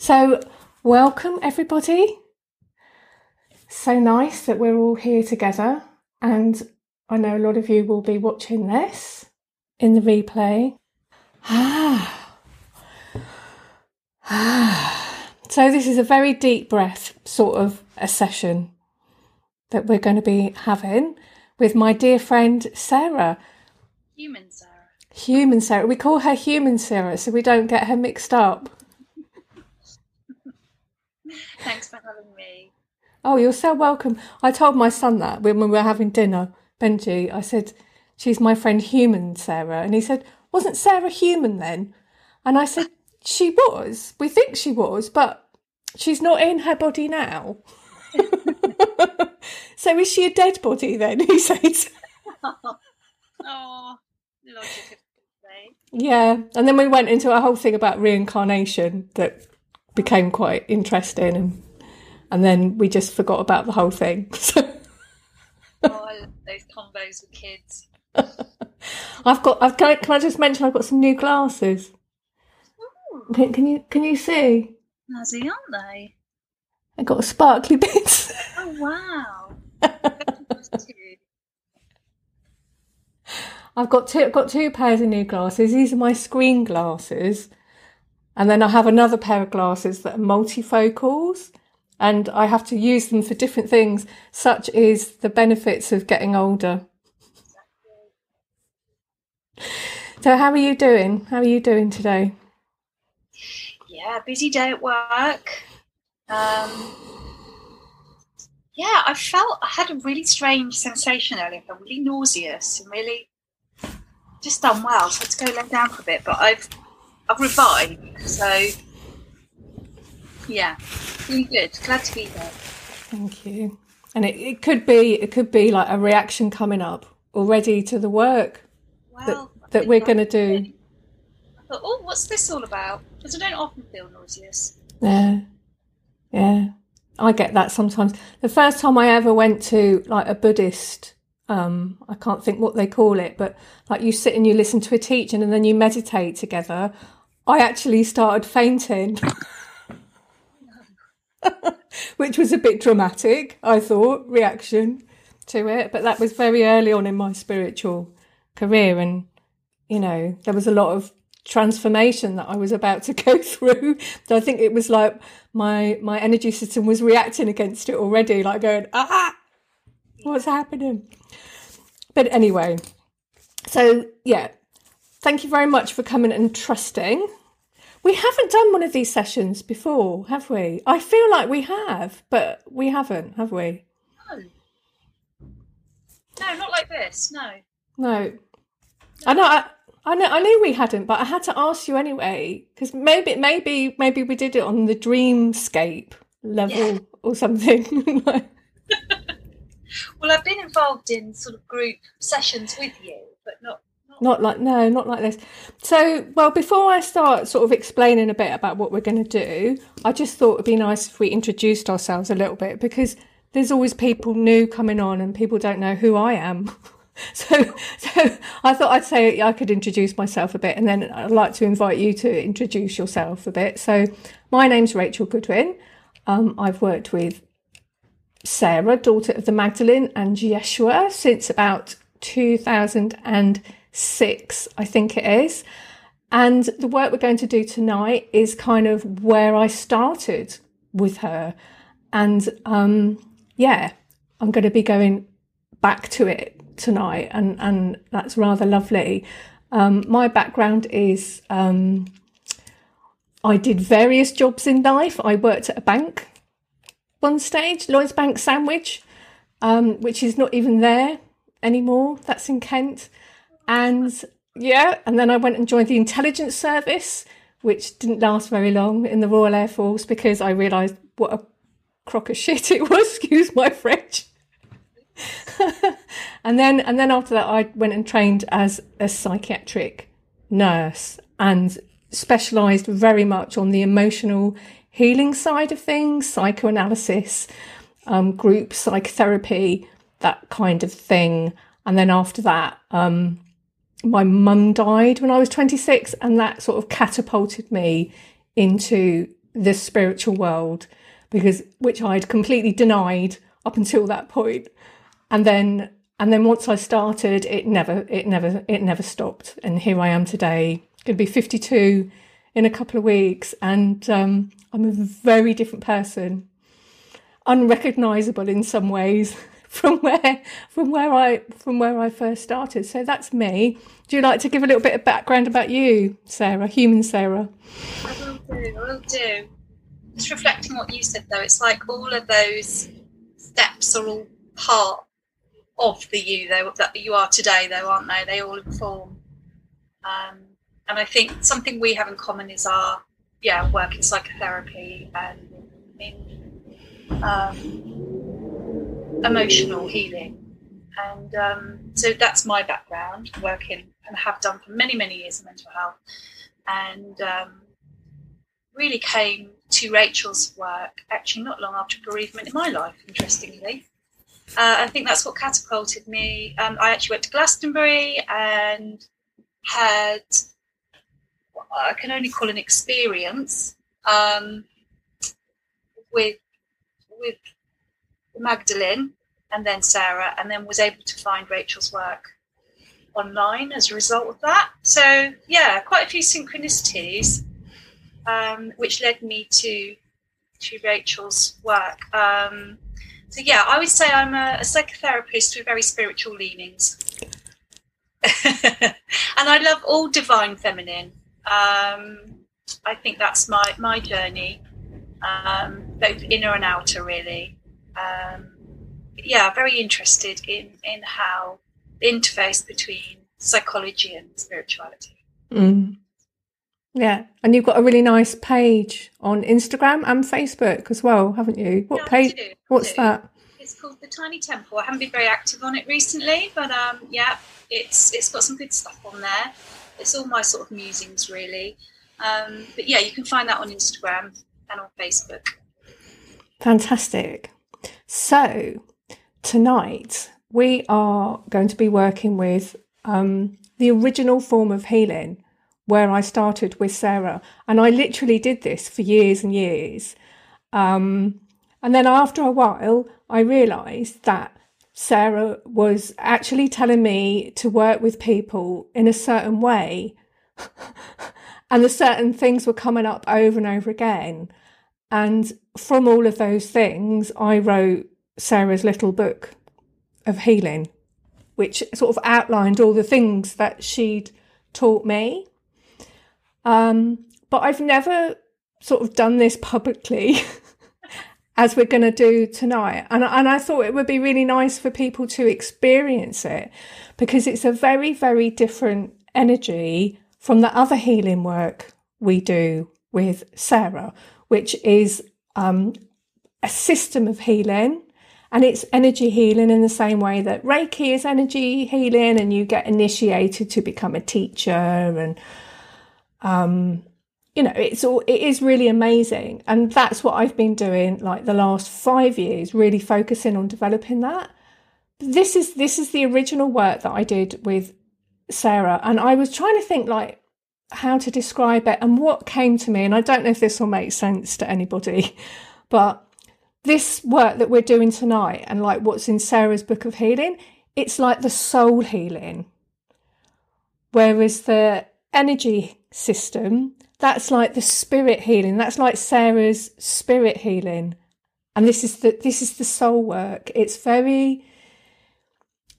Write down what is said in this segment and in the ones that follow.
So, welcome everybody. So nice that we're all here together, and I know a lot of you will be watching this in the replay. Ah. Ah. So, this is a very deep breath sort of a session that we're going to be having with my dear friend Sarah. Human Sarah. Human Sarah. We call her Human Sarah so we don't get her mixed up. Thanks for having me. Oh, you're so welcome. I told my son that when we were having dinner, Benji, I said, she's my friend human, Sarah. And he said, wasn't Sarah human then? And I said, she was. We think she was, but she's not in her body now. so is she a dead body then? He says. oh, logic of Yeah. And then we went into a whole thing about reincarnation that became quite interesting and and then we just forgot about the whole thing. oh, I love those combos with kids. I've got. I've, can, I, can I just mention I've got some new glasses? Can, can you can you see? Snazzy, aren't they? I got sparkly bits. Oh wow! I've got two. I've got two pairs of new glasses. These are my screen glasses, and then I have another pair of glasses that are multifocals and I have to use them for different things, such as the benefits of getting older. So, how are you doing? How are you doing today? Yeah, busy day at work. Um, yeah, I felt I had a really strange sensation earlier. I felt really nauseous and really just unwell. So I had to go lay down for a bit, but I've I've revived. So yeah, really good. Glad to be here. Thank you. And it, it could be it could be like a reaction coming up already to the work well, that, that we're going to do. I thought, oh, what's this all about? Because I don't often feel nauseous. Yeah, yeah, I get that sometimes. The first time I ever went to like a Buddhist, um, I can't think what they call it, but like you sit and you listen to a teaching and then you meditate together. I actually started fainting. which was a bit dramatic, I thought, reaction to it. But that was very early on in my spiritual career. And, you know, there was a lot of transformation that I was about to go through. So I think it was like my my energy system was reacting against it already, like going, ah, what's happening? But anyway, so yeah, thank you very much for coming and trusting we haven't done one of these sessions before, have we? I feel like we have, but we haven't, have we? No. No, not like this. No. No. no. I know. I, I know. I knew we hadn't, but I had to ask you anyway because maybe, maybe, maybe we did it on the dreamscape level yeah. or something. well, I've been involved in sort of group sessions with you, but not not like no, not like this. So, well, before I start sort of explaining a bit about what we're going to do, I just thought it'd be nice if we introduced ourselves a little bit because there's always people new coming on and people don't know who I am. so, so I thought I'd say I could introduce myself a bit, and then I'd like to invite you to introduce yourself a bit. So, my name's Rachel Goodwin. Um, I've worked with Sarah, daughter of the Magdalene, and Yeshua since about 2000 and six, I think it is. And the work we're going to do tonight is kind of where I started with her. And um, yeah, I'm going to be going back to it tonight, and, and that's rather lovely. Um, my background is um, I did various jobs in life. I worked at a bank one stage, Lloyds Bank Sandwich, um, which is not even there anymore. That's in Kent. And yeah, and then I went and joined the intelligence service, which didn't last very long in the Royal Air Force because I realised what a crock of shit it was. Excuse my French. and then and then after that, I went and trained as a psychiatric nurse and specialised very much on the emotional healing side of things, psychoanalysis, um, group psychotherapy, that kind of thing. And then after that, um, my mum died when I was 26, and that sort of catapulted me into the spiritual world because which I'd completely denied up until that point. And then and then once I started, it never it never it never stopped. And here I am today, going to be 52 in a couple of weeks, and um, I'm a very different person, unrecognizable in some ways from where from where I from where I first started. So that's me. Do you like to give a little bit of background about you, Sarah, human Sarah? I will do. I will do. Just reflecting what you said, though, it's like all of those steps are all part of the you though that you are today, though, aren't they? They all inform. Um, and I think something we have in common is our yeah work in psychotherapy and in um, emotional healing. And um, so that's my background, working and have done for many, many years in mental health. And um, really came to Rachel's work actually not long after bereavement in my life, interestingly. Uh, I think that's what catapulted me. Um, I actually went to Glastonbury and had I can only call an experience um, with with Magdalene and then Sarah, and then was able to find Rachel's work online as a result of that. So yeah, quite a few synchronicities, um, which led me to to Rachel's work. Um, so yeah, I would say I'm a, a psychotherapist with very spiritual leanings, and I love all divine feminine. Um, I think that's my my journey, um, both inner and outer, really. Um, yeah, very interested in in how the interface between psychology and spirituality. Mm. Yeah, and you've got a really nice page on Instagram and Facebook as well, haven't you? What yeah, page? Do, what's that? It's called the Tiny Temple. I haven't been very active on it recently, but um, yeah, it's it's got some good stuff on there it's all my sort of musings really. Um, but yeah, you can find that on Instagram and on Facebook. Fantastic. So tonight we are going to be working with um, the original form of healing where I started with Sarah. And I literally did this for years and years. Um, and then after a while, I realized that Sarah was actually telling me to work with people in a certain way. and the certain things were coming up over and over again. And from all of those things, I wrote Sarah's little book of healing, which sort of outlined all the things that she'd taught me. Um, but I've never sort of done this publicly. as we're going to do tonight. And, and I thought it would be really nice for people to experience it because it's a very, very different energy from the other healing work we do with Sarah, which is um, a system of healing. And it's energy healing in the same way that Reiki is energy healing, and you get initiated to become a teacher and um, you know it's all it is really amazing and that's what i've been doing like the last five years really focusing on developing that this is this is the original work that i did with sarah and i was trying to think like how to describe it and what came to me and i don't know if this will make sense to anybody but this work that we're doing tonight and like what's in sarah's book of healing it's like the soul healing whereas the energy system that's like the spirit healing. That's like Sarah's spirit healing. And this is the this is the soul work. It's very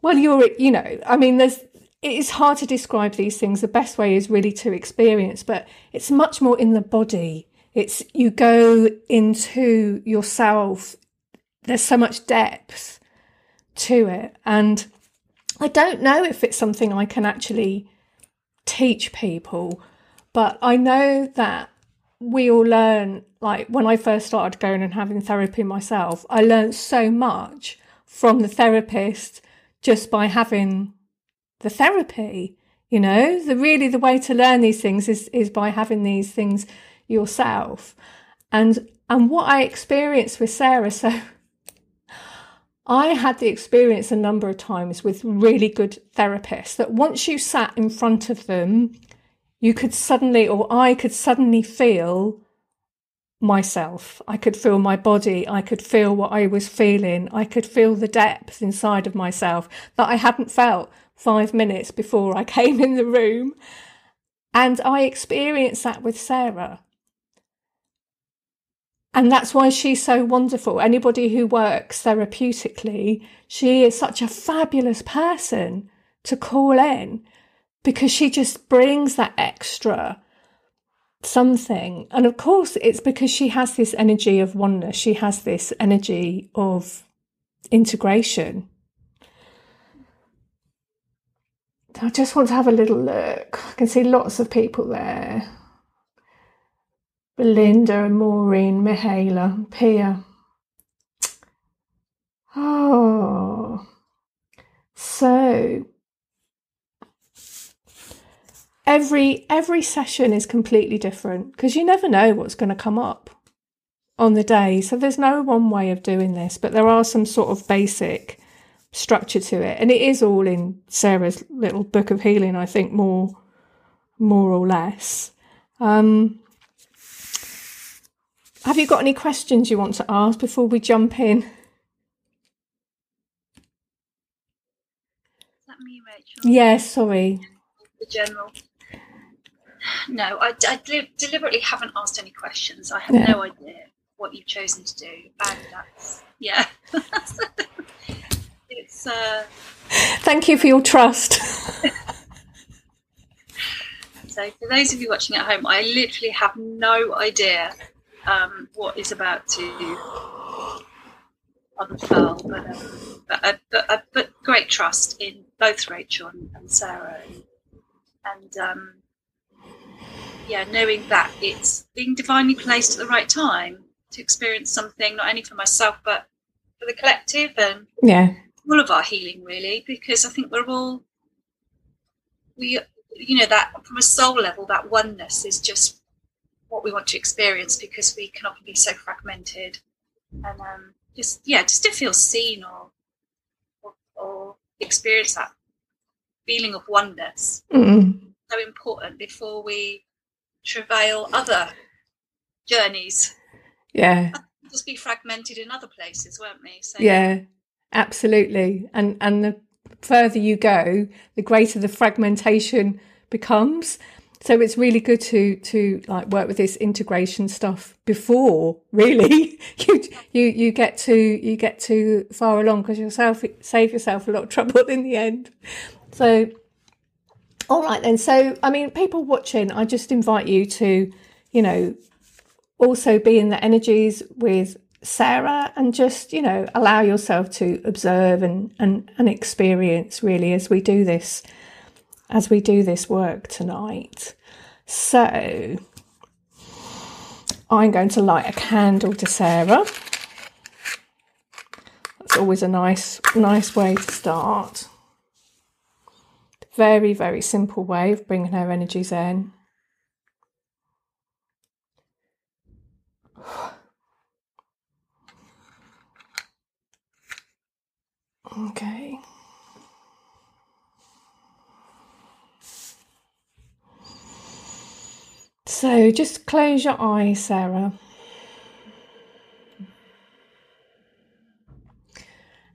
well, you're you know, I mean there's it is hard to describe these things. The best way is really to experience, but it's much more in the body. It's you go into yourself. There's so much depth to it. And I don't know if it's something I can actually teach people but I know that we all learn, like when I first started going and having therapy myself, I learned so much from the therapist just by having the therapy. You know, the really the way to learn these things is is by having these things yourself. And and what I experienced with Sarah, so I had the experience a number of times with really good therapists that once you sat in front of them you could suddenly, or I could suddenly feel myself. I could feel my body. I could feel what I was feeling. I could feel the depth inside of myself that I hadn't felt five minutes before I came in the room. And I experienced that with Sarah. And that's why she's so wonderful. Anybody who works therapeutically, she is such a fabulous person to call in because she just brings that extra something. And of course, it's because she has this energy of oneness, she has this energy of integration. I just want to have a little look. I can see lots of people there. Belinda, Maureen, Mihaela, Pia. Oh, so every every session is completely different because you never know what's going to come up on the day. So there's no one way of doing this, but there are some sort of basic structure to it, and it is all in Sarah's little book of healing. I think more more or less. Um, have you got any questions you want to ask before we jump in? that me, Rachel? Yes, sorry. The general. No, I, I de- deliberately haven't asked any questions. I have Yeah. no idea what you've chosen to do, and that's yeah. it's uh, Thank you for your trust. so for those of you watching at home, I literally have no idea um, what is about to unfurl, but um, but, uh, but, uh, but great trust in both Rachel and, and Sarah, and, and um, yeah, knowing that it's being divinely placed at the right time to experience something not only for myself but for the collective and yeah, all of our healing really because i think we're all we you know that from a soul level that oneness is just what we want to experience because we can often be so fragmented. And um just yeah just to feel seen or or, or experience that feeling of oneness. Mm so important before we travail other journeys. Yeah, just be fragmented in other places weren't we? So yeah, absolutely. And and the further you go, the greater the fragmentation becomes. So it's really good to to like work with this integration stuff before really you you you get to you get too far along because yourself save yourself a lot of trouble in the end. So all right then. So I mean, people watching, I just invite you to, you know, also be in the energies with Sarah and just, you know, allow yourself to observe and, and, and experience really as we do this, as we do this work tonight. So I'm going to light a candle to Sarah. That's always a nice, nice way to start. Very, very simple way of bringing her energies in. Okay. So just close your eyes, Sarah.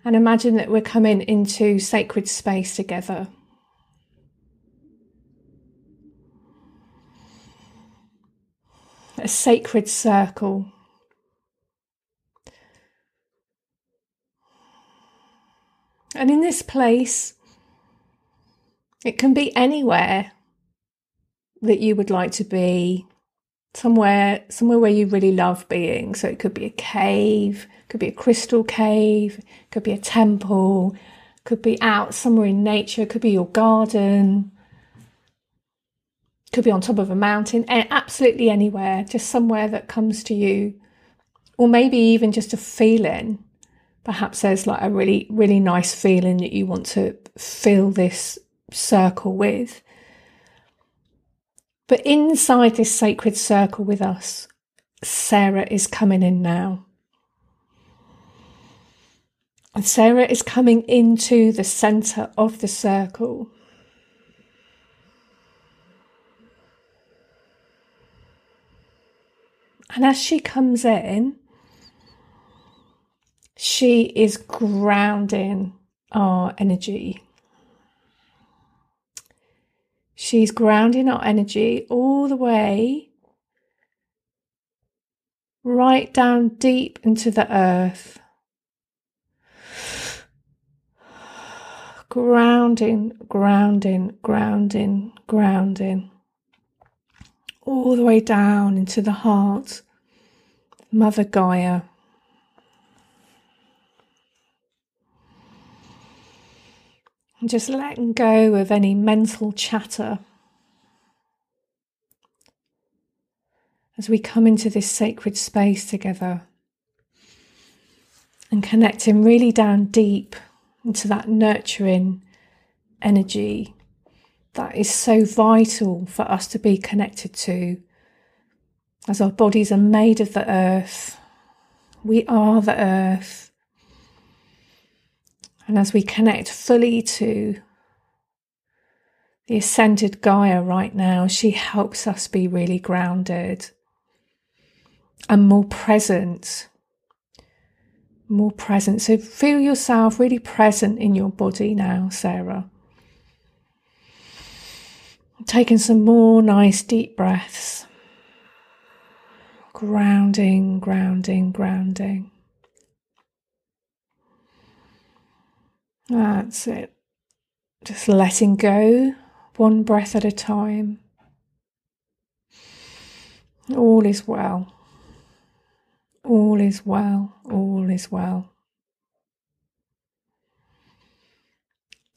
And imagine that we're coming into sacred space together. A sacred circle. And in this place, it can be anywhere that you would like to be, somewhere somewhere where you really love being. So it could be a cave, could be a crystal cave, could be a temple, could be out somewhere in nature, could be your garden, could be on top of a mountain, absolutely anywhere, just somewhere that comes to you, or maybe even just a feeling perhaps there's like a really really nice feeling that you want to fill this circle with. But inside this sacred circle with us sarah is coming in now. And sarah is coming into the center of the circle. And as she comes in, she is grounding our energy. She's grounding our energy all the way right down deep into the earth. Grounding, grounding, grounding, grounding. All the way down into the heart, Mother Gaia. And just letting go of any mental chatter as we come into this sacred space together and connecting really down deep into that nurturing energy that is so vital for us to be connected to. As our bodies are made of the earth, we are the earth. And as we connect fully to the ascended Gaia right now, she helps us be really grounded and more present. More present. So feel yourself really present in your body now, Sarah. Taking some more nice deep breaths. Grounding, grounding, grounding. That's it. Just letting go one breath at a time. All is well. All is well, all is well.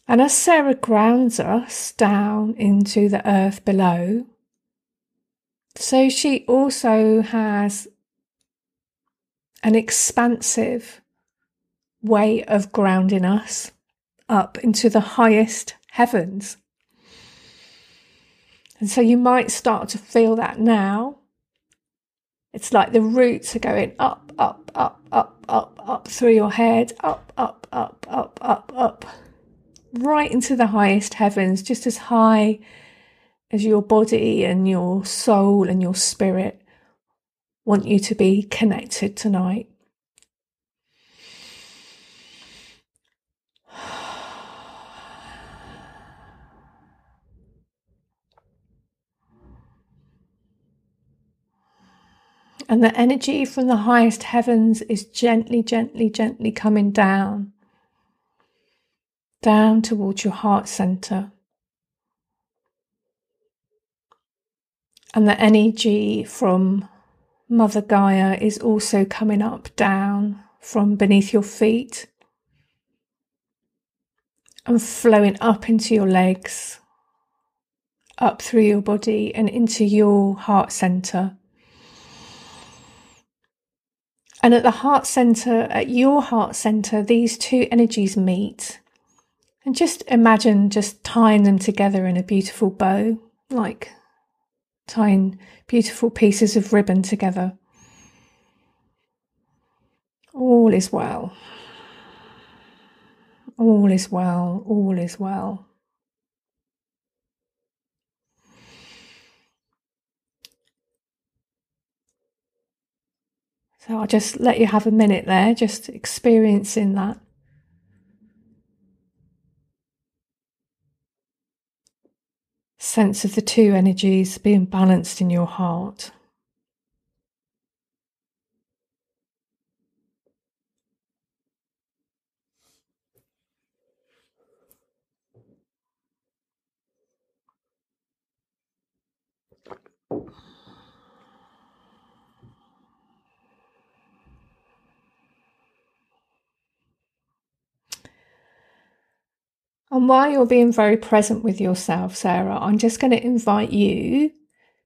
And as Sarah grounds us down into the earth below, so she also has an expansive way of grounding us up into the highest heavens. And so you might start to feel that now it's like the roots are going up, up, up, up, up, up through your head, up, up, up, up, up, up, right into the highest heavens, just as high as your body and your soul and your spirit want you to be connected tonight. And the energy from the highest heavens is gently, gently, gently coming down, down towards your heart center. And the energy from Mother Gaia is also coming up down from beneath your feet and flowing up into your legs, up through your body and into your heart center. And at the heart center, at your heart center, these two energies meet. And just imagine just tying them together in a beautiful bow, like tying beautiful pieces of ribbon together. All is well. All is well. All is well. So I'll just let you have a minute there, just experiencing that. Sense of the two energies being balanced in your heart. And while you're being very present with yourself, Sarah, I'm just going to invite you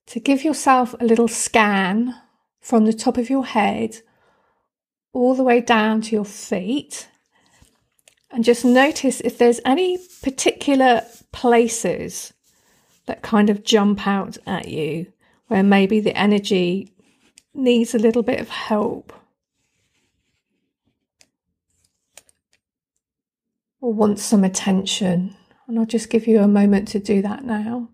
to give yourself a little scan from the top of your head all the way down to your feet. And just notice if there's any particular places that kind of jump out at you where maybe the energy needs a little bit of help. or want some attention. And I'll just give you a moment to do that now.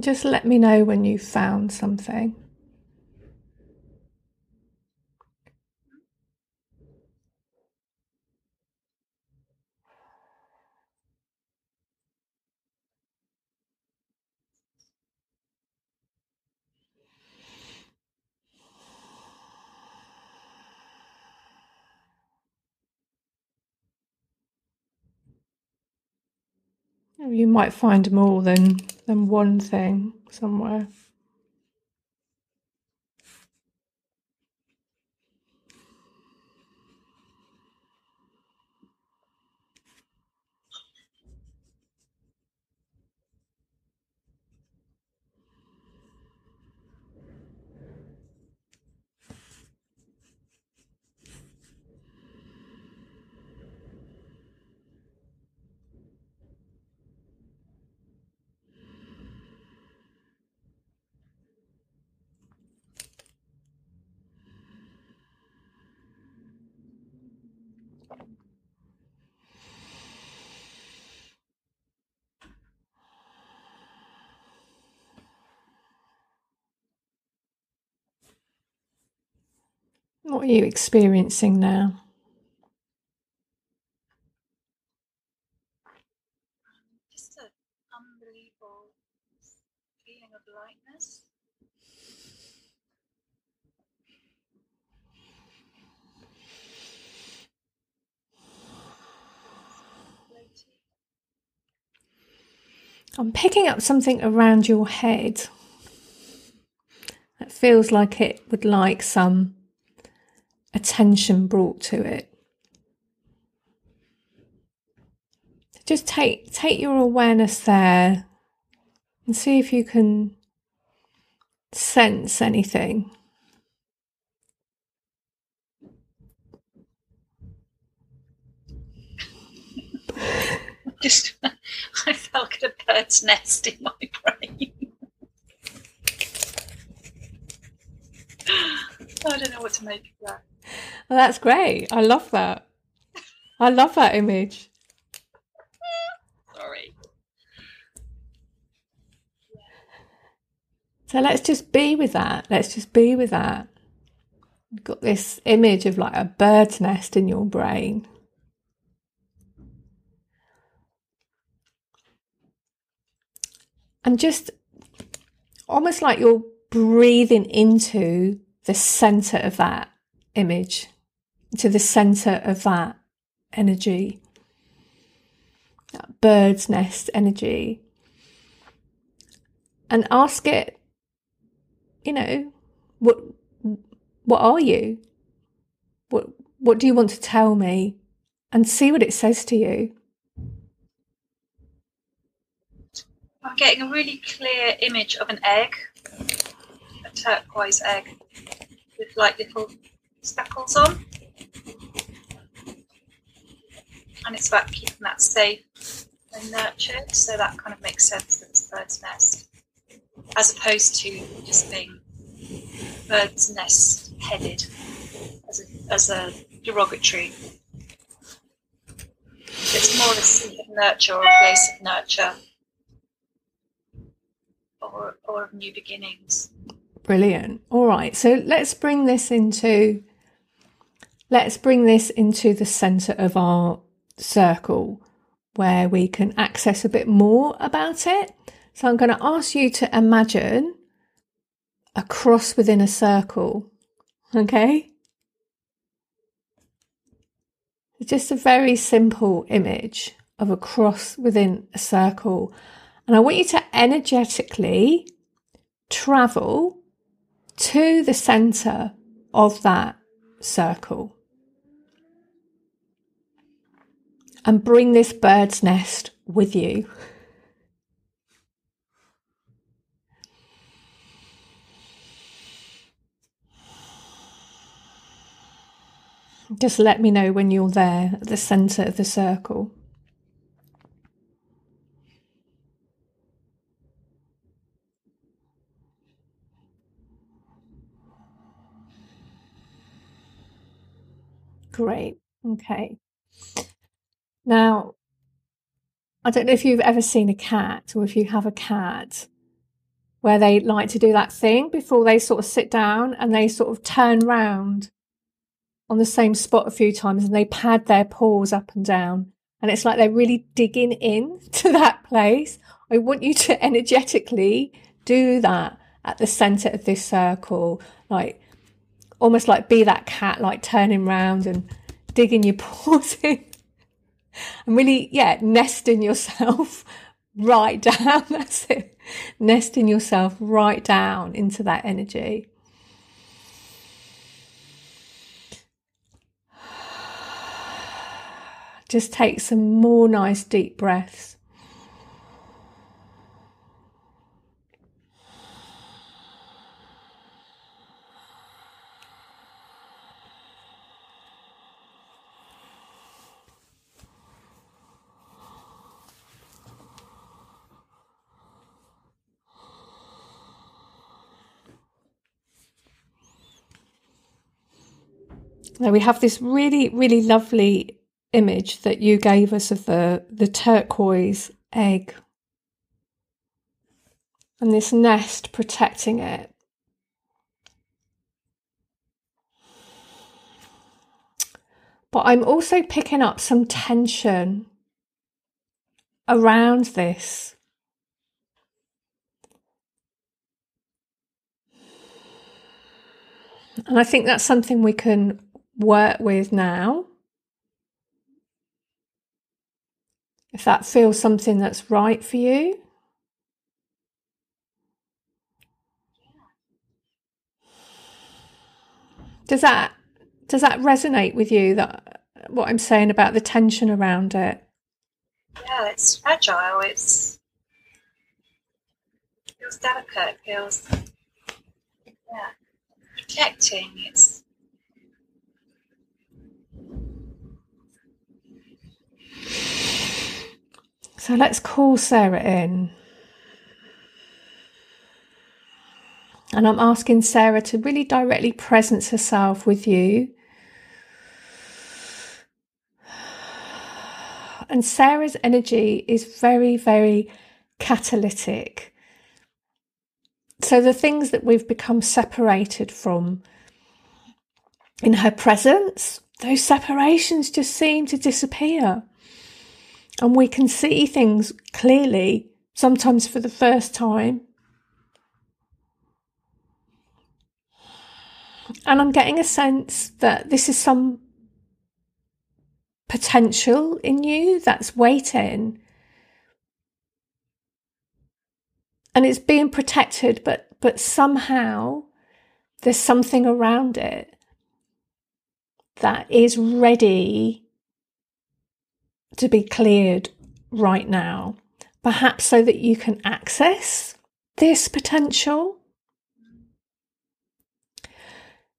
Just let me know when you've found something. You might find more than than one thing somewhere. What are you experiencing now? Just an unbelievable feeling of lightness. I'm picking up something around your head. It feels like it would like some attention brought to it. Just take take your awareness there and see if you can sense anything. Just, I felt like a bird's nest in my brain. I don't know what to make of that. Well, that's great. I love that. I love that image. Sorry. So let's just be with that. Let's just be with that. You've got this image of like a bird's nest in your brain. And just almost like you're breathing into the center of that image, to the center of that energy, that bird's nest energy. And ask it, you know, what what are you? What what do you want to tell me? And see what it says to you. I'm getting a really clear image of an egg, a turquoise egg with like little speckles on. And it's about keeping that safe and nurtured, so that kind of makes sense that it's a bird's nest, as opposed to just being bird's nest headed as a, as a derogatory. It's more a seat of nurture or a place of nurture or, or of new beginnings. Brilliant. All right. So let's bring this into let's bring this into the center of our circle where we can access a bit more about it. So I'm going to ask you to imagine a cross within a circle. Okay? Just a very simple image of a cross within a circle. And I want you to energetically travel to the center of that circle and bring this bird's nest with you. Just let me know when you're there at the center of the circle. Great. Okay. Now, I don't know if you've ever seen a cat or if you have a cat, where they like to do that thing before they sort of sit down and they sort of turn round on the same spot a few times and they pad their paws up and down. And it's like they're really digging in to that place. I want you to energetically do that at the center of this circle, like almost like be that cat, like turning round and digging your paws in and really, yeah, nesting yourself right down. That's it. Nesting yourself right down into that energy. Just take some more nice deep breaths. Now we have this really, really lovely image that you gave us of the, the turquoise egg and this nest protecting it. But I'm also picking up some tension around this. And I think that's something we can work with now. If that feels something that's right for you. Does that does that resonate with you that what I'm saying about the tension around it? Yeah, it's fragile. It's it feels delicate. Feels yeah, protecting. It's So let's call Sarah in. And I'm asking Sarah to really directly presence herself with you. And Sarah's energy is very, very catalytic. So the things that we've become separated from in her presence, those separations just seem to disappear and we can see things clearly, sometimes for the first time. And I'm getting a sense that this is some potential in you that's waiting. And it's being protected, but but somehow there's something around it that is ready to be cleared right now, perhaps so that you can access this potential.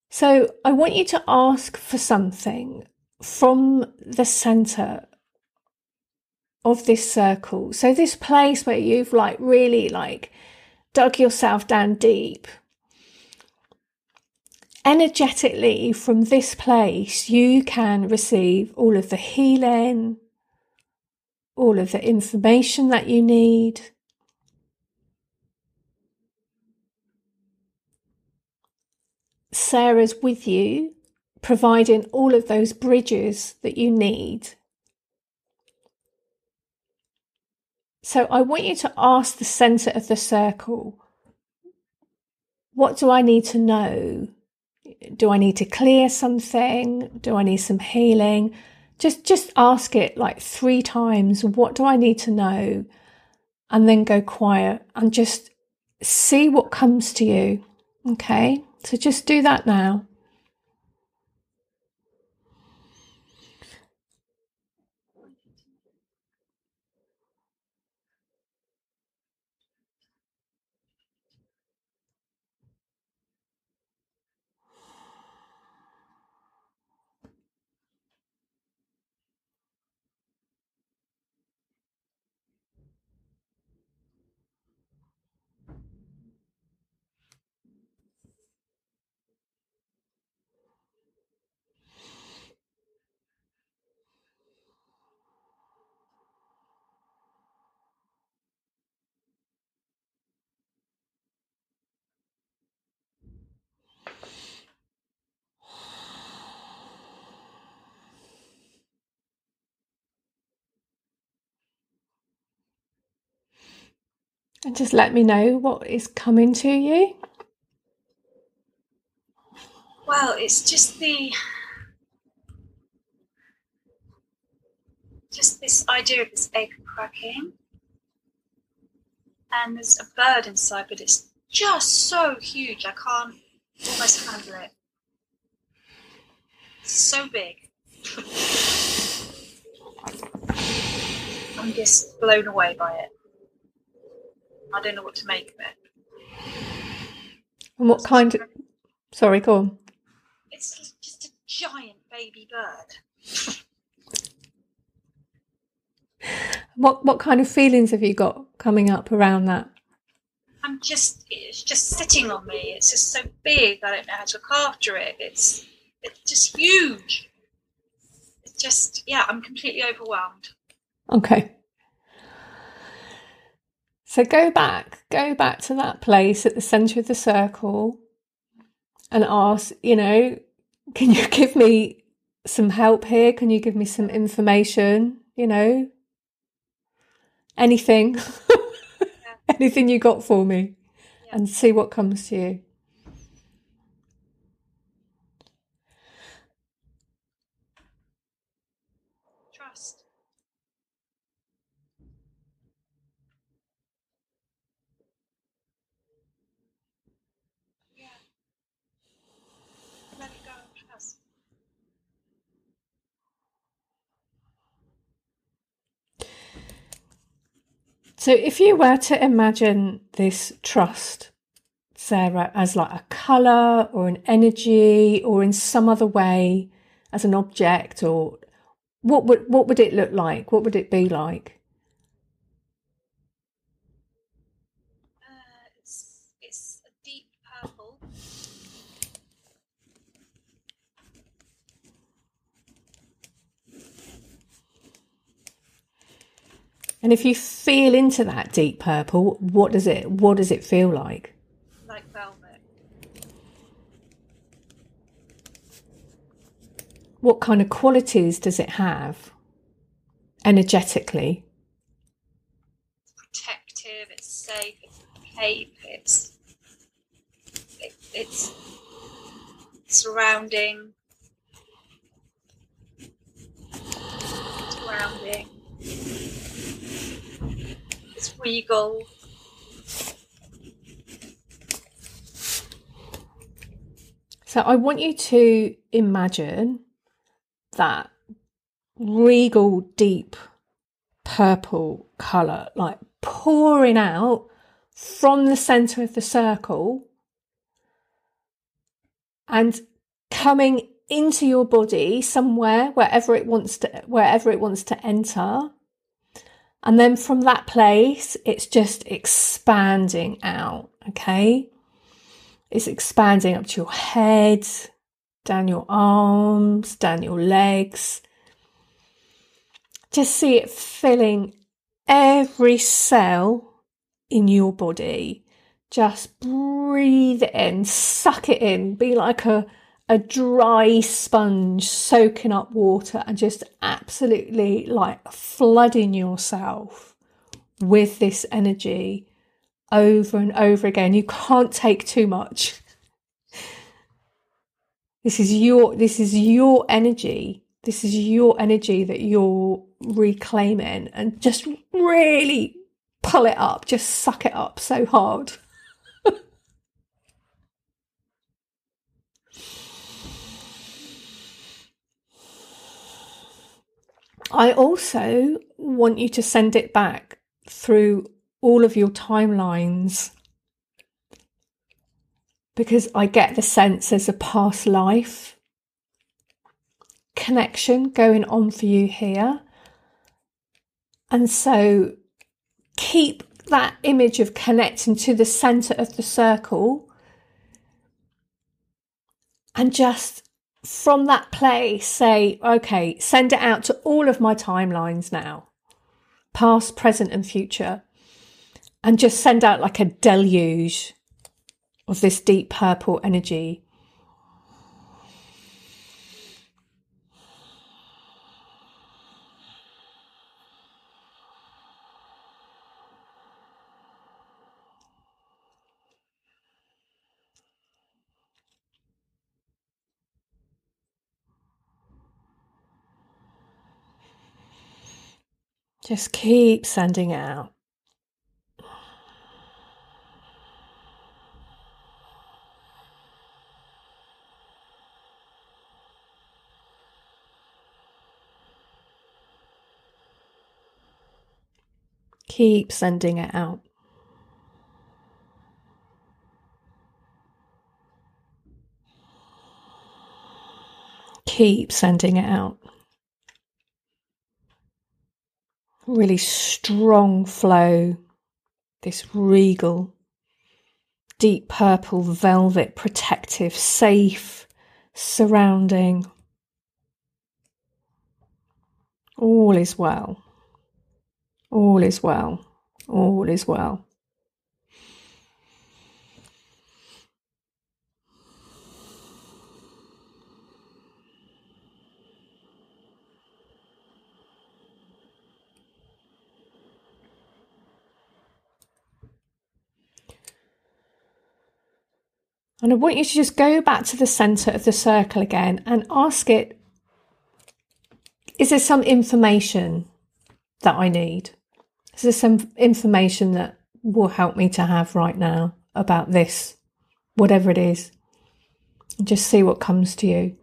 So, I want you to ask for something from the center of this circle. So, this place where you've like really like dug yourself down deep. Energetically, from this place, you can receive all of the healing, all of the information that you need. Sarah's with you, providing all of those bridges that you need. So I want you to ask the center of the circle what do I need to know? Do I need to clear something? Do I need some healing? Just just ask it like three times what do i need to know? and then go quiet and just see what comes to you okay? So just do that now And just let me know what is coming to you. Well, it's just the just this idea of this egg cracking. And there's a bird inside, but it's just so huge I can't almost handle it. It's so big. I'm just blown away by it. I don't know what to make of it. And what kind of. Sorry, go on. It's just a giant baby bird. What what kind of feelings have you got coming up around that? I'm just it's just sitting on me. It's just so big. I don't know how to look after it. It's it's just huge. It's just yeah, I'm completely overwhelmed. Okay. So go back, go back to that place at the center of the circle and ask, you know, can you give me some help here? Can you give me some information? You know, anything, anything you got for me, Yeah. and see what comes to you. So, if you were to imagine this trust, Sarah, as like a color or an energy or in some other way as an object, or what would what would it look like? What would it be like? Uh, it's it's a deep purple. And if you feel into that deep purple, what does it what does it feel like? like velvet. What kind of qualities does it have energetically? protective, it's safe, it's cape, it's it, it's surrounding, surrounding. Regal. So I want you to imagine that regal, deep purple colour, like pouring out from the centre of the circle and coming into your body somewhere, wherever it wants to, wherever it wants to enter. And then from that place, it's just expanding out. Okay. It's expanding up to your head, down your arms, down your legs. Just see it filling every cell in your body. Just breathe it in, suck it in, be like a, a dry sponge soaking up water and just absolutely like flooding yourself with this energy over and over again. You can't take too much. This is your this is your energy. This is your energy that you're reclaiming and just really pull it up, just suck it up so hard. I also want you to send it back through all of your timelines because I get the sense there's a past life connection going on for you here. And so keep that image of connecting to the center of the circle and just from that place say, okay, send it out to all of my timelines now, past, present, and future, and just send out like a deluge of this deep purple energy. Just keep sending out. Keep sending it out. Keep sending it out. Really strong flow, this regal, deep purple velvet, protective, safe, surrounding. All is well. All is well. All is well. And I want you to just go back to the center of the circle again and ask it Is there some information that I need? Is there some information that will help me to have right now about this, whatever it is? Just see what comes to you.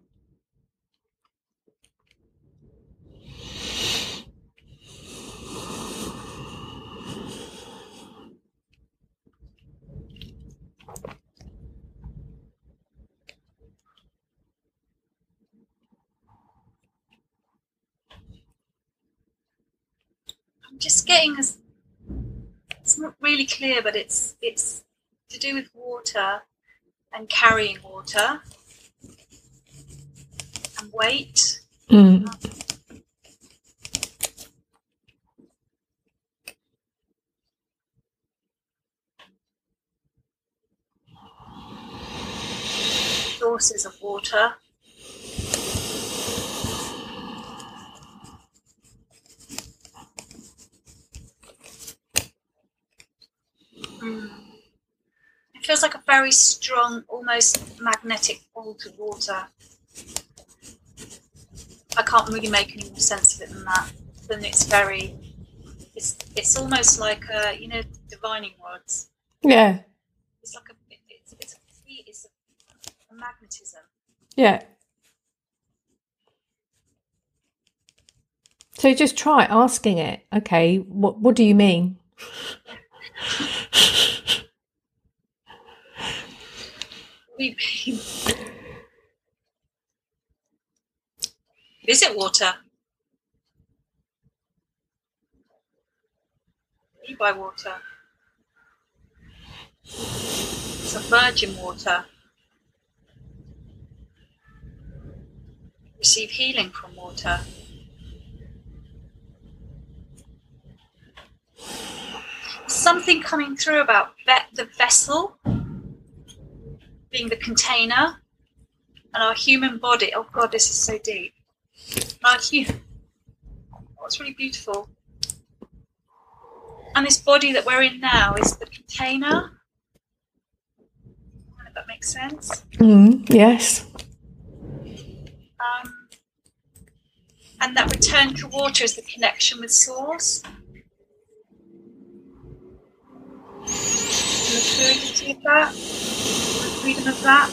just getting as it's not really clear, but it's it's to do with water and carrying water and weight. Mm. Sources of water. It feels like a very strong, almost magnetic pull to water. I can't really make any more sense of it than that. Then it's very, it's it's almost like a, you know, divining rods. Yeah. It's like a, it's it's a, it's a, a magnetism. Yeah. So just try asking it, okay, what what do you mean? We Is it water? You buy water. It's a virgin water. Receive healing from water. Something coming through about the vessel being the container and our human body. Oh God, this is so deep. Our human. Oh, it's really beautiful. And this body that we're in now is the container. If that makes sense. Mm, yes. Um, and that return to water is the connection with source. And the fluidity of that, freedom of that.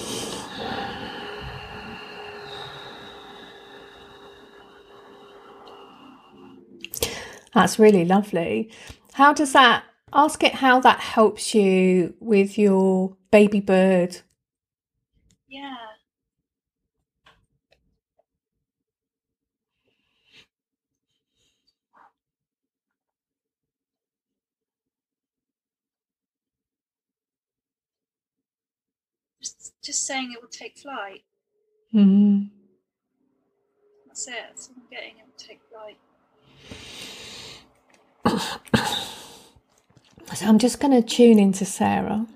That's really lovely. How does that ask it how that helps you with your baby bird? Yeah. Just, saying it will take flight. Mm. That's it. That's I'm getting. It will take flight. So I'm just going to tune into Sarah.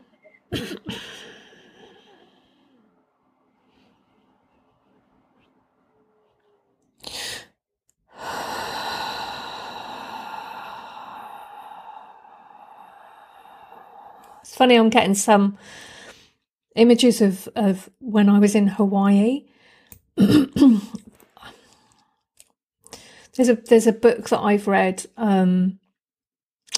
It's funny, I'm getting some images of, of when I was in Hawaii. there's a there's a book that I've read um,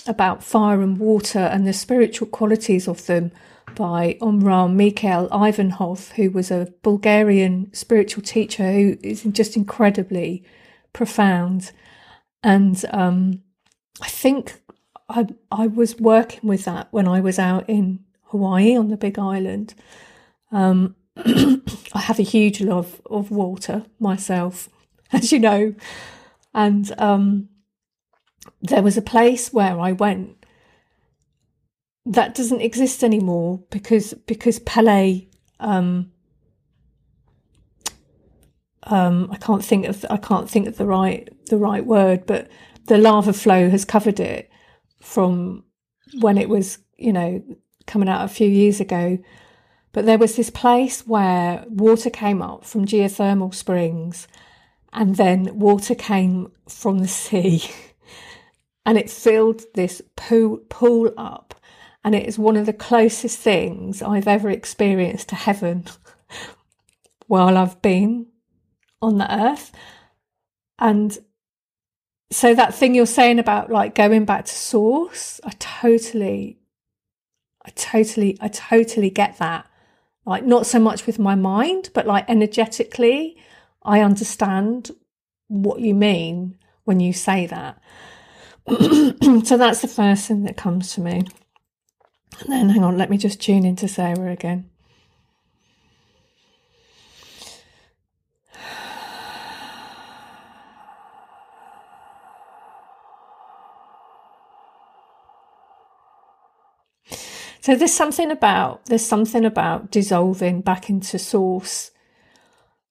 about fire and water and the spiritual qualities of them by Omraam Mikhaël Aïvanhov, who was a Bulgarian spiritual teacher who is just incredibly profound. And um, I think I I was working with that when I was out in Hawaii on the Big Island. Um, I have a huge love of water myself, as you know, and um, there was a place where I went that doesn't exist anymore because because Pele um, um, I can't think of I can't think of the right the right word, but the lava flow has covered it from when it was you know coming out a few years ago. But there was this place where water came up from geothermal springs, and then water came from the sea, and it filled this pool pool up, and it is one of the closest things I've ever experienced to heaven while I've been on the earth. And so that thing you're saying about like going back to source, I totally, I totally, I totally get that. Like not so much with my mind, but like energetically, I understand what you mean when you say that. so that's the first thing that comes to me. And then hang on, let me just tune into Sarah again. So there's something about there's something about dissolving back into source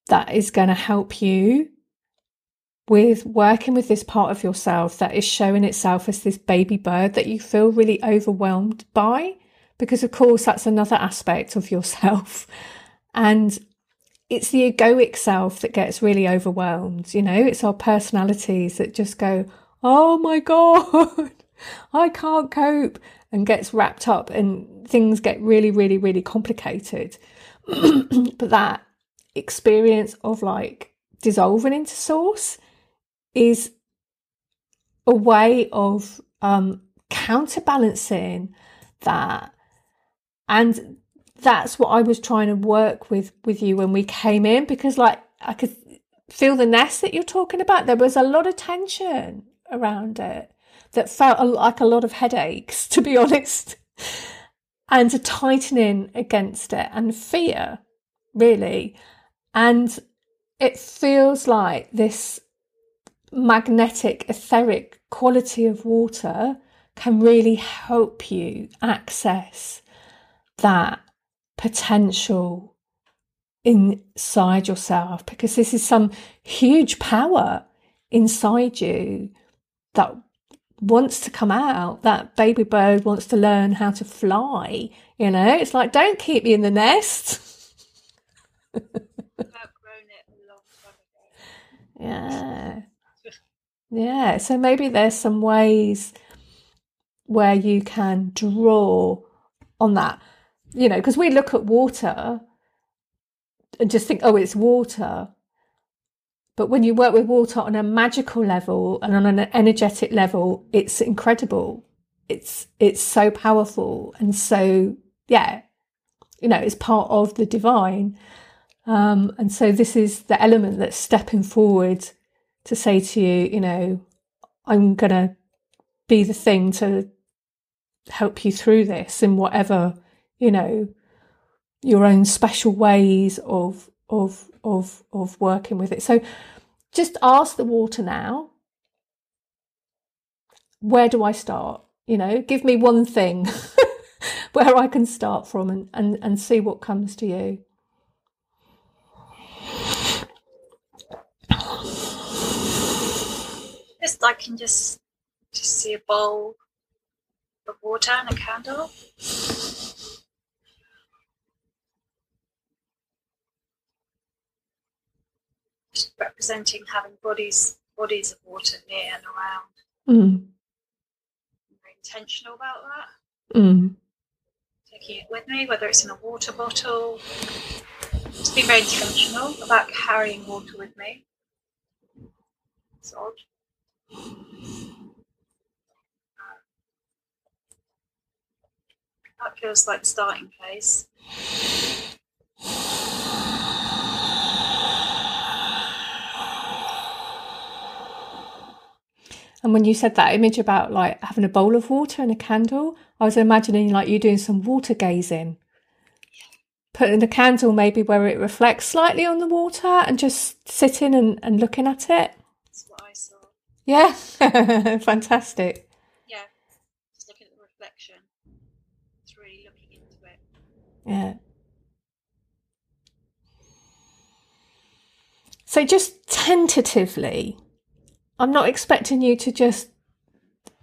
that is going to help you with working with this part of yourself that is showing itself as this baby bird that you feel really overwhelmed by because of course that's another aspect of yourself. And it's the egoic self that gets really overwhelmed you know? It's our personalities that just go oh my god i can't cope and gets wrapped up and things get really, really, really complicated. but that experience of like dissolving into source is a way of um, counterbalancing that. And that's what I was trying to work with with you when we came in because like I could feel the nest that you're talking about. There was a lot of tension around it that felt like a lot of headaches, to be honest, and a tightening against it and fear, really. And it feels like this magnetic, etheric quality of water can really help you access that potential inside yourself because this is some huge power inside you that wants to come out. That baby bird wants to learn how to fly. You know, it's like, don't keep me in the nest. yeah. Yeah. So maybe there's some ways where you can draw on that, you know, because we look at water and just think, oh, it's water. But when you work with water on a magical level and on an energetic level, it's incredible. It's it's so powerful and so yeah, you know, it's part of the divine. Um, and so this is the element that's stepping forward to say to you, you know, I'm gonna be the thing to help you through this in whatever, you know, your own special ways of of of of working with it. So just ask the water now. Where do I start? You know, give me one thing where I can start from and, and, and see what comes to you. Just I can just just see a bowl of water and a candle. Representing having bodies bodies of water near and around. Mm. Very intentional about that. Mm. Taking it with me, whether it's in a water bottle. Just be very intentional about carrying water with me. It's odd. That feels like starting place. And when you said that image about like having a bowl of water and a candle, I was imagining like you doing some water gazing. Putting the candle maybe where it reflects slightly on the water and just sitting and, and looking at it. That's what I saw. Yeah, fantastic. Yeah, just looking at the reflection. It's really looking into it. Yeah. So just tentatively, I'm not expecting you to just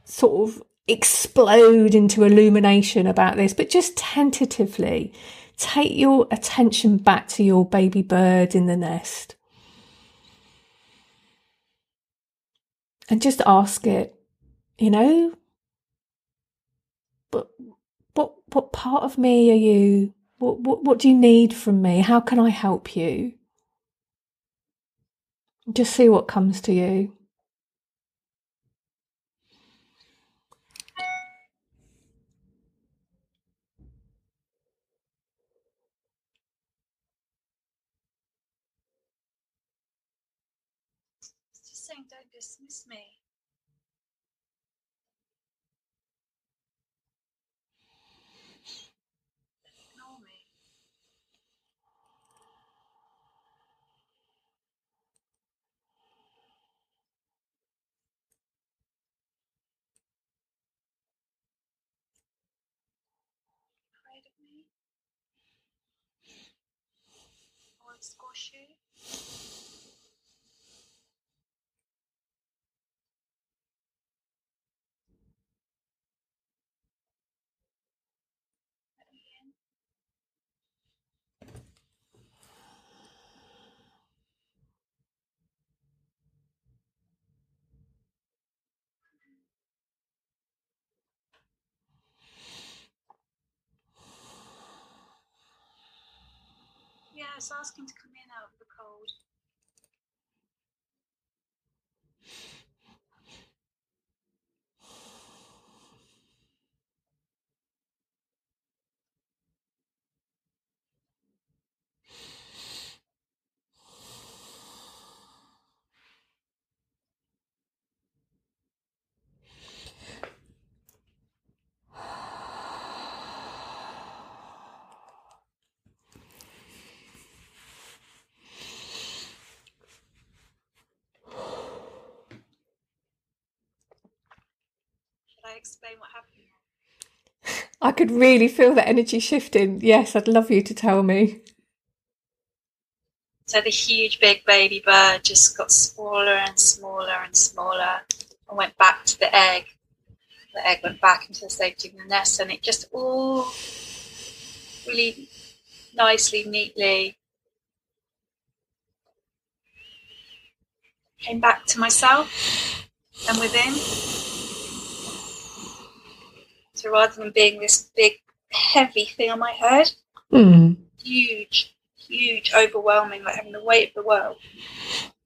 sort of explode into illumination about this, but just tentatively take your attention back to your baby bird in the nest. And just ask it, you know, but what what part of me are you? What what what do you need from me? How can I help you? Just see what comes to you. It's saying, don't dismiss me. Ignore me. Afraid me? I won't squash It's asking to come in out of the cold. Explain what happened? I could really feel the energy shifting. Yes, I'd love you to tell me. So the huge big baby bird just got smaller and smaller and smaller and went back to the egg. The egg went back into the safety of the nest and it just all really nicely, neatly came back to myself and within. So rather than being this big, heavy thing on my head, Mm. huge, huge, overwhelming, like having the weight of the world.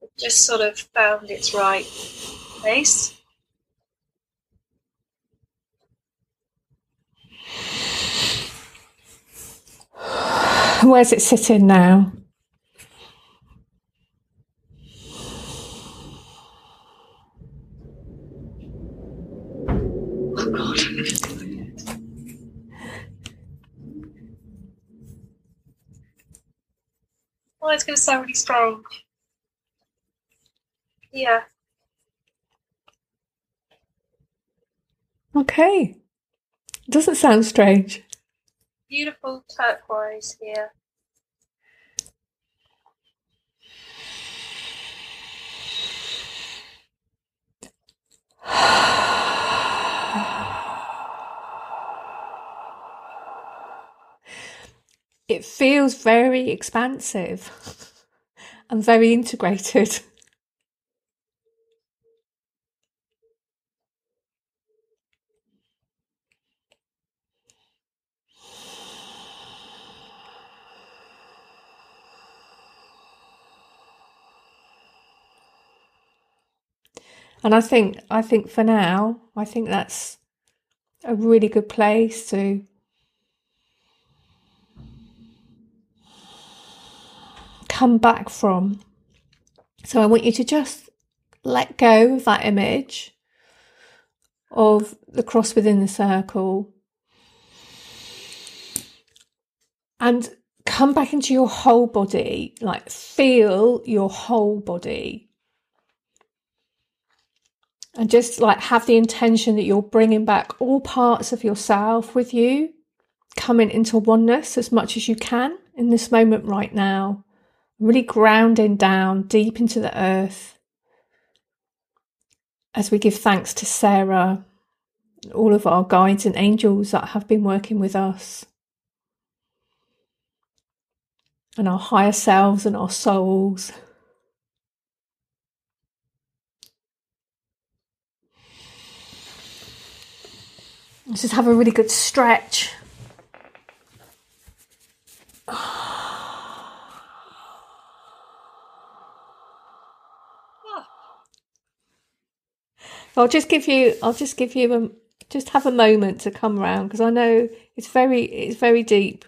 It just sort of found its right place. Where's it sitting now? Oh, it's going to sound really strong. Yeah, Okay. Doesn't sound strange. beautiful turquoise here. It feels very expansive and very integrated. And I think I think for now, I think that's a really good place to come back from. So I want you to just let go of that image of the cross within the circle and come back into your whole body, like feel your whole body. And just like have the intention that you're bringing back all parts of yourself with you, coming into oneness as much as you can in this moment right now. Really grounding down deep into the earth as we give thanks to Sarah, all of our guides and angels that have been working with us and our higher selves and our souls. Let's just have a really good stretch. I'll just give you. I'll just give you a. Just have a moment to come around because I know it's very. It's very deep.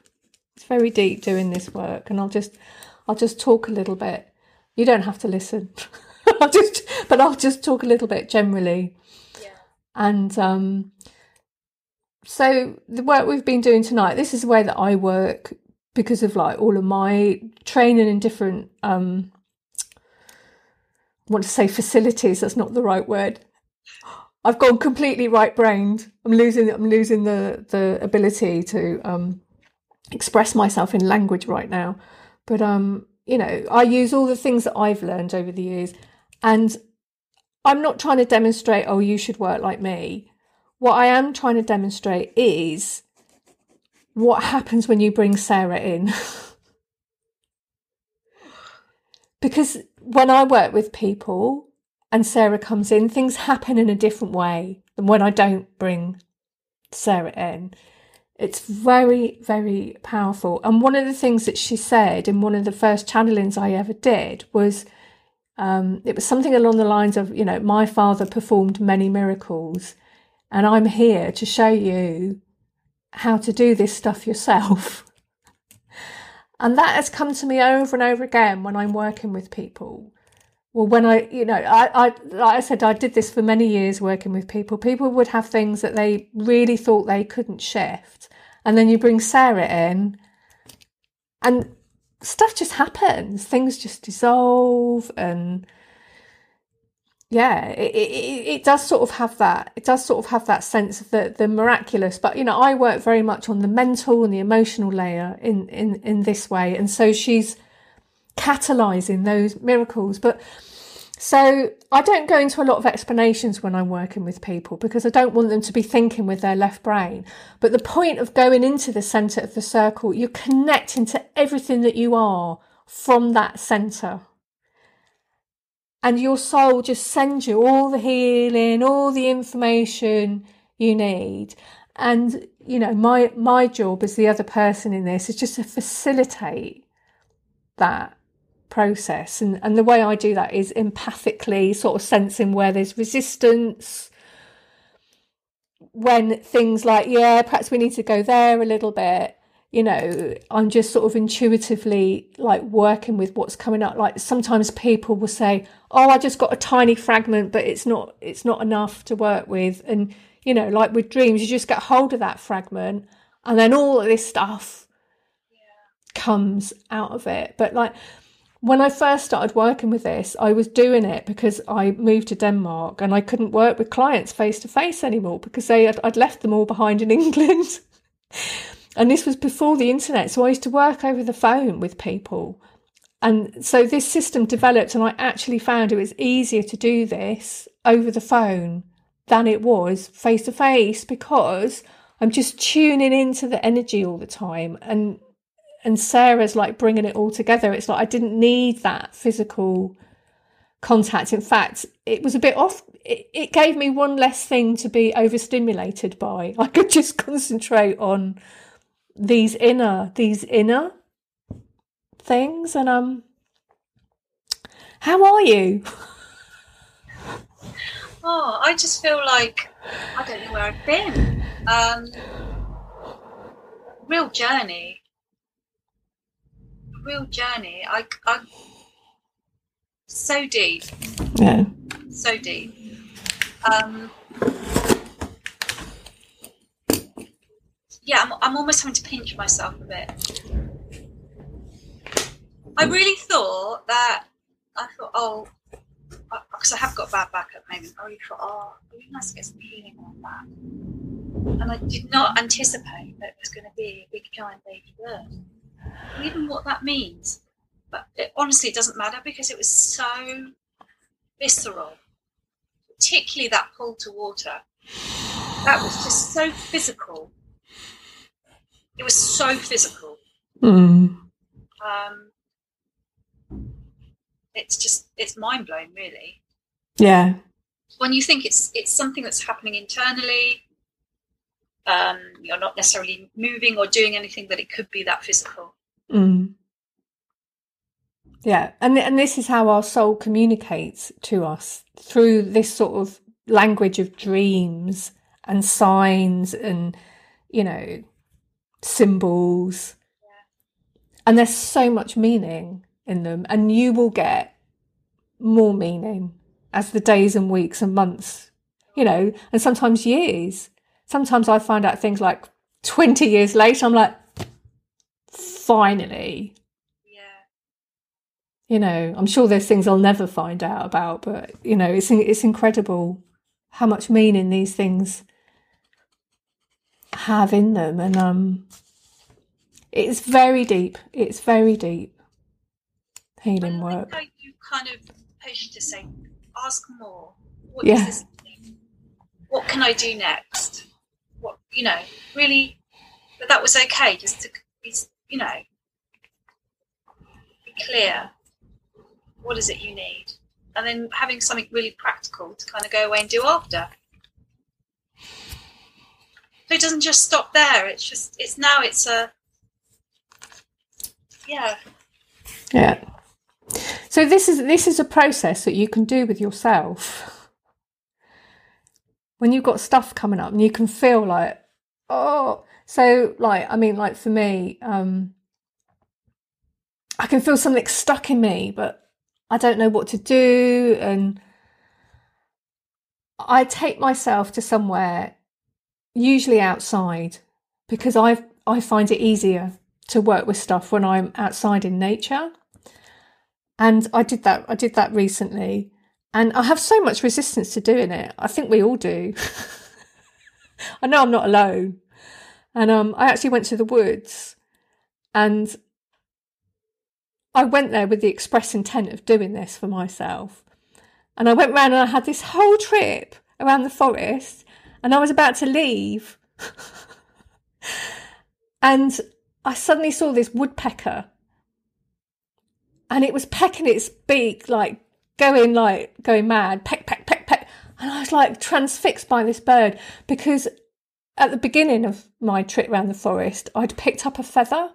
It's very deep doing this work, and I'll just I'll just talk a little bit. You don't have to listen. I'll just but I'll just talk a little bit generally. Yeah. And um so the work we've been doing tonight, this is the way that I work because of like all of my training in different um I want to say facilities, that's not the right word. I've gone completely right brained. I'm losing I'm losing the the ability to um express myself in language right now. But um, you know, I use all the things that I've learned over the years, and I'm not trying to demonstrate, oh, you should work like me. What I am trying to demonstrate is what happens when you bring Sarah in. because when I work with people and Sarah comes in, things happen in a different way than when I don't bring Sarah in. It's very, very powerful. And one of the things that she said in one of the first channelings I ever did was um, it was something along the lines of, you know, my father performed many miracles, and I'm here to show you how to do this stuff yourself. and that has come to me over and over again when I'm working with people. Well, when I, you know, I, I, like I said, I did this for many years working with people. People would have things that they really thought they couldn't shift. And then you bring Sarah in and stuff just happens. Things just dissolve and yeah, it, it, it does sort of have that. It does sort of have that sense of the, the miraculous. But you know, I work very much on the mental and the emotional layer in in in this way, and so she's catalyzing those miracles. But so I don't go into a lot of explanations when I'm working with people because I don't want them to be thinking with their left brain. But the point of going into the center of the circle, you're connecting to everything that you are from that center. And your soul just sends you all the healing, all the information you need. And, you know, my, my job as the other person in this is just to facilitate that process. And, and the way I do that is empathically sort of sensing where there's resistance, when things like, yeah, perhaps we need to go there a little bit. You know, I'm just sort of intuitively like working with what's coming up. Like sometimes people will say, "Oh, I just got a tiny fragment, but it's not it's not enough to work with." And you know, like with dreams, you just get hold of that fragment, and then all of this stuff yeah. comes out of it. But like when I first started working with this, I was doing it because I moved to Denmark and I couldn't work with clients face to face anymore because they had, I'd left them all behind in England. and this was before the internet, so I used to work over the phone with people. And so this system developed, and I actually found it was easier to do this over the phone than it was face to face because I'm just tuning into the energy all the time. And and Sarah's like bringing it all together. It's like I didn't need that physical contact. In fact, it was a bit off. It, it gave me one less thing to be overstimulated by. I could just concentrate on these inner, these inner things. And um, how are you? Oh, I just feel like I don't know where I've been. Um, real journey. Real journey. I, I, so deep. Yeah. So deep. Um, yeah, I'm, I'm almost having to pinch myself a bit. I really thought that I thought, oh, because I have got bad back at the moment. I really thought, oh, it'd be nice to get some healing on that. And I did not anticipate that it was going to be a big giant baby bird. Even what that means. But it, honestly, it doesn't matter because it was so visceral, particularly that pull to water. That was just so physical. It was so physical. Mm. Um, it's just it's mind blowing, really. Yeah. When you think it's it's something that's happening internally, um, you're not necessarily moving or doing anything, but it could be that physical. Mm. Yeah, and and this is how our soul communicates to us through this sort of language of dreams and signs and you know symbols. Yeah. And there's so much meaning in them, and you will get more meaning as the days and weeks and months, you know, and sometimes years. Sometimes I find out things like 20 years later, I'm like, finally. Yeah. You know, I'm sure there's things I'll never find out about, but, you know, it's, it's incredible how much meaning these things have in them. And um, it's very deep. It's very deep healing work. Like you kind of push to say, ask more. What yeah. this? What can I do next? What you know, really, but that was okay. Just to be, you know, be clear. What is it you need? And then having something really practical to kind of go away and do after. So it doesn't just stop there. It's just it's now it's a yeah. Yeah. So this is this is a process that you can do with yourself. When you've got stuff coming up and you can feel like, oh, so like I mean, like for me, um, I can feel something stuck in me, but I don't know what to do, and I take myself to somewhere, usually outside, because I I find it easier to work with stuff when I'm outside in nature. And I did that. I did that recently, and I have so much resistance to doing it. I think we all do. I know I'm not alone. And um, I actually went to the woods, and I went there with the express intent of doing this for myself. And I went round and I had this whole trip around the forest, and I was about to leave. and I suddenly saw this woodpecker and it was pecking its beak, like going like going mad, peck, peck, peck, peck. And I was like transfixed by this bird because at the beginning of my trip around the forest, I'd picked up a feather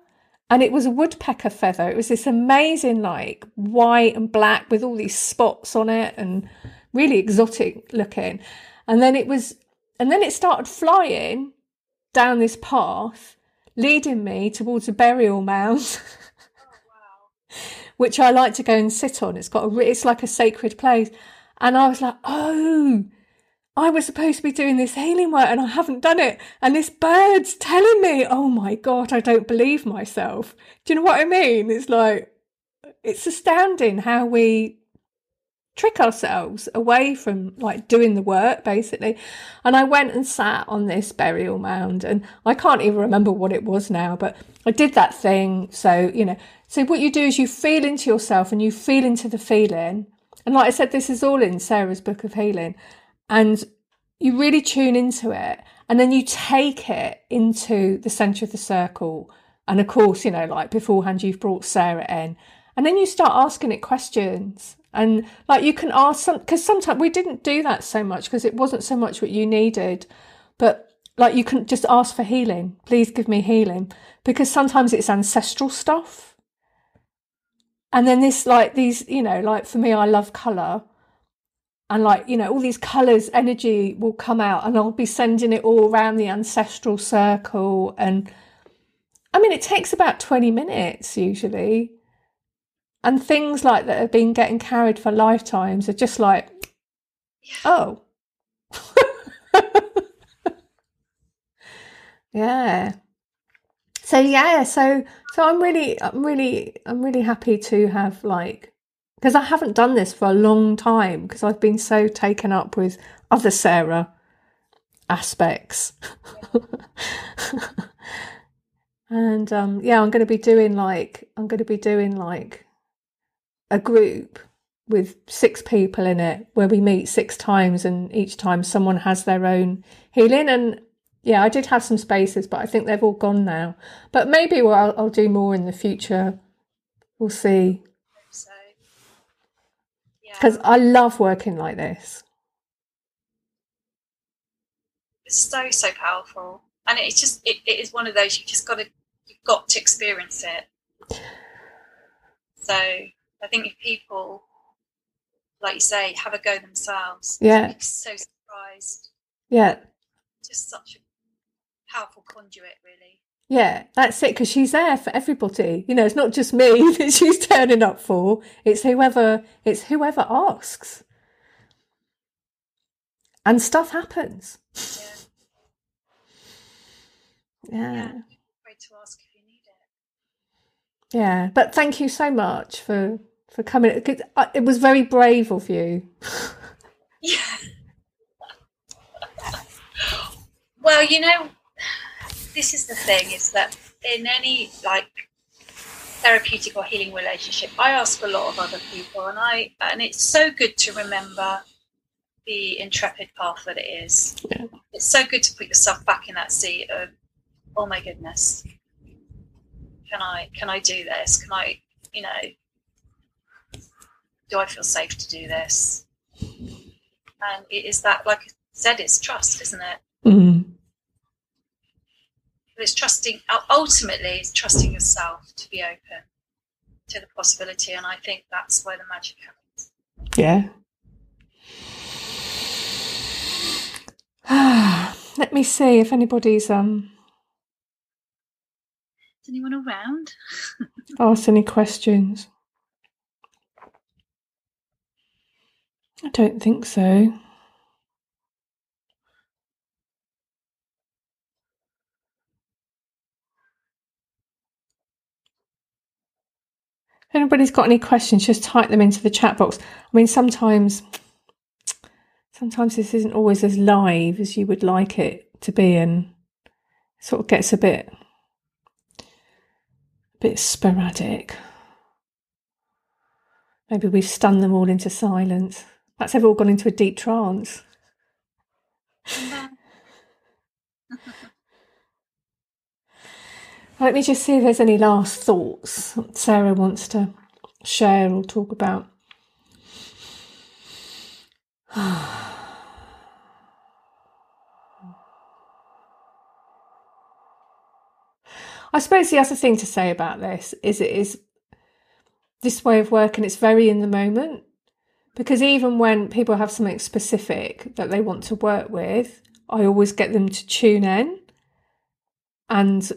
and it was a woodpecker feather. It was this amazing, like white and black with all these spots on it and really exotic looking. And then it was, and then it started flying down this path, leading me towards a burial mound. Which I like to go and sit on. It's got a, it's like a sacred place. And I was like, oh, I was supposed to be doing this healing work and I haven't done it. And this bird's telling me, oh my God, I don't believe myself. Do you know what I mean? It's like, it's astounding how we trick ourselves away from like doing the work basically and i went and sat on this burial mound and i can't even remember what it was now but i did that thing so you know so what you do is you feel into yourself and you feel into the feeling. And like I said, this is all in Sarah's book of healing. And you really tune into it. And then you take it into the center of the circle. And of course, you know, like beforehand, you've brought Sarah in. And then you start asking it questions. And like you can ask some, because sometimes we didn't do that so much because it wasn't so much what you needed. But like you can just ask for healing. Please give me healing. Because sometimes it's ancestral stuff and then this like these you know like for me i love color and like you know all these colors energy will come out and i'll be sending it all around the ancestral circle. And i mean it takes about 20 minutes usually. And things like that have been getting carried for lifetimes are just like oh. Yeah. So yeah so so i'm really i'm really i'm really happy to have like because I haven't done this for a long time because I've been so taken up with other Sarah aspects. and um, yeah, I'm going to be doing like I'm going to be doing like a group with six people in it where we meet six times and each time someone has their own healing. And yeah i did have some spaces but i think they've all gone now. But maybe I'll, I'll do more in the future we'll see because I love working like this. It's so so powerful, and it's just it, it is one of those you just got to you've got to experience it. So I think if people, like you say, have a go themselves, yeah, so surprised. Yeah, just such a powerful conduit, really. Yeah, that's it. Because she's there for everybody. You know, it's not just me that she's turning up for. It's whoever. It's whoever asks. And stuff happens. Yeah. Yeah. yeah. to ask if you need it. Yeah, but thank you so much for for coming. It was very brave of you. yeah. well, you know, this is the thing is that in any like therapeutic or healing relationship i ask a lot of other people and i and it's so good to remember the intrepid path that it is. Yeah. it's so good to put yourself back in that seat of oh my goodness can i can i do this? Can i you know do i feel safe to do this? And it is that like i said it's trust isn't it? Mm-hmm but it's trusting ultimately it's trusting yourself to be open to the possibility and i think that's where the magic happens. Yeah. Let me see if anybody's um is anyone around? ask any questions. I don't think so If anybody's got any questions, just type them into the chat box. I mean, sometimes, sometimes this isn't always as live as you would like it to be, and sort of gets a bit, a bit sporadic. Maybe we've stunned them all into silence. Perhaps they've all gone into a deep trance. Let me just see if there's any last thoughts Sarah wants to share or talk about. I suppose the other thing to say about this is it is this way of working, it's very in the moment. Because even when people have something specific that they want to work with, I always get them to tune in and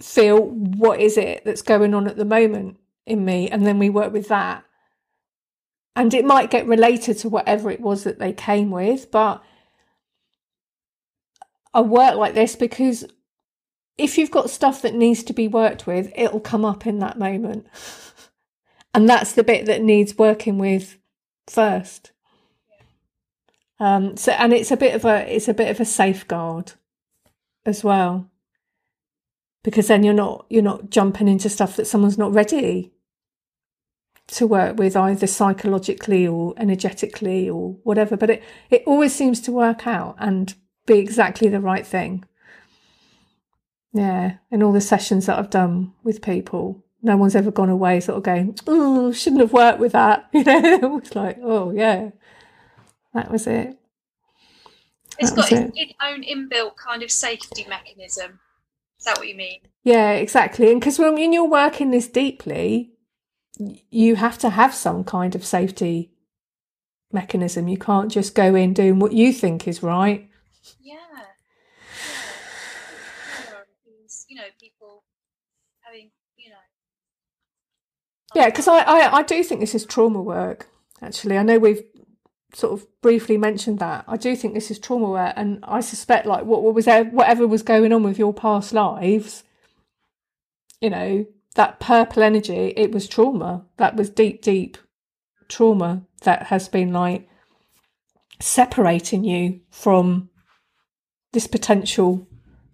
feel what is it that's going on at the moment in me? And then we work with that. And it might get related to whatever it was that they came with but i work like this because if you've got stuff that needs to be worked with it'll come up in that moment. And that's the bit that needs working with first. Um so and it's a bit of a it's a bit of a safeguard as well because then you're not you're not jumping into stuff that someone's not ready to work with either psychologically or energetically or whatever. But it it always seems to work out and be exactly the right thing. Yeah in all the sessions that I've done with people no one's ever gone away sort of going oh shouldn't have worked with that. You know it's like oh yeah that was it. It's got its, its own inbuilt kind of safety mechanism that what you mean? Yeah, exactly. And because when you're working this deeply, you have to have some kind of safety mechanism. You can't just go in doing what you think is right. Yeah. yeah. You know, people having, you know. Yeah, because I, I, I do think this is trauma work, actually. I know we've sort of briefly mentioned that. I do think this is trauma work, and I suspect, like, what, what was there, whatever was going on with your past lives, you know, that purple energy, it was trauma. That was deep, deep trauma that has been like separating you from this potential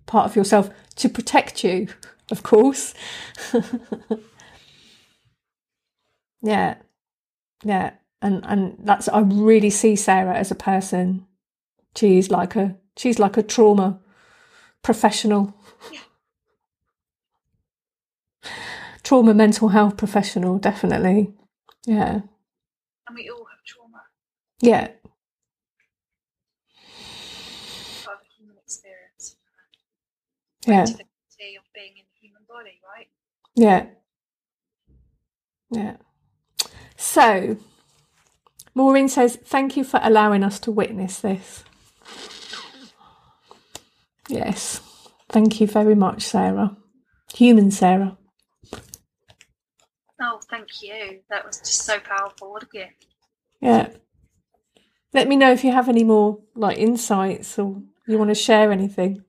part of yourself to protect you, of course. yeah. Yeah. And and that's I really see Sarah as a person. She's like a she's like a trauma professional. trauma mental health professional, definitely. Yeah. And we all have trauma. Yeah. Part of human experience. Yeah. Of being in the human body, right? Yeah. Yeah. So, Maureen says, Thank you for allowing us to witness this. Yes. Thank you very much, Sarah. Human Sarah. Oh, thank you. That was just so powerful. What a gift. Yeah. Let me know if you have any more like insights or you want to share anything.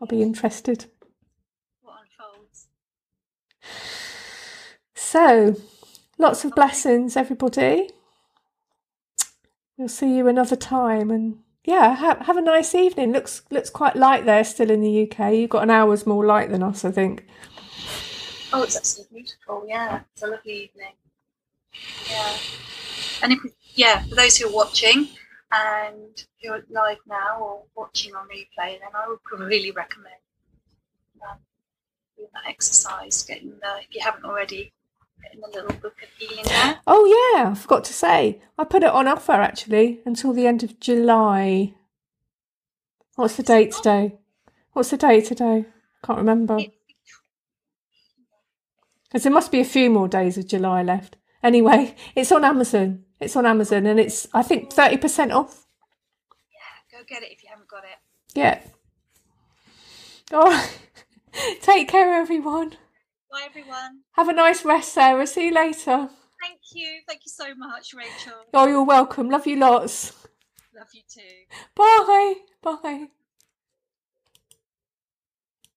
I'll be interested. What unfolds? So, lots of blessings, everybody. We'll see you another time, and yeah, have, have a nice evening. Looks looks quite light there, still in the UK. You've got an hour's more light than us, I think. Oh, it's absolutely beautiful. Yeah, it's a lovely evening. Yeah, and if yeah, for those who are watching and who are live now or watching on replay, then I would really recommend um, doing that exercise. Getting the if you haven't already, getting the little book of healing there. Oh yeah, I forgot to say. I put it on offer actually until the end of July. What's the date today? What's the date today? Can't remember. Because there must be a few more days of July left. Anyway, it's on Amazon. It's on Amazon and it's, I think, 30% off. Yeah, go get it if you haven't got it. Yeah. Right. Take care, everyone. Bye, everyone. Have a nice rest, Sarah. See you later. Thank you. Thank you so much, Rachel. Oh, you're welcome. Love you lots. Love you too. Bye. Bye.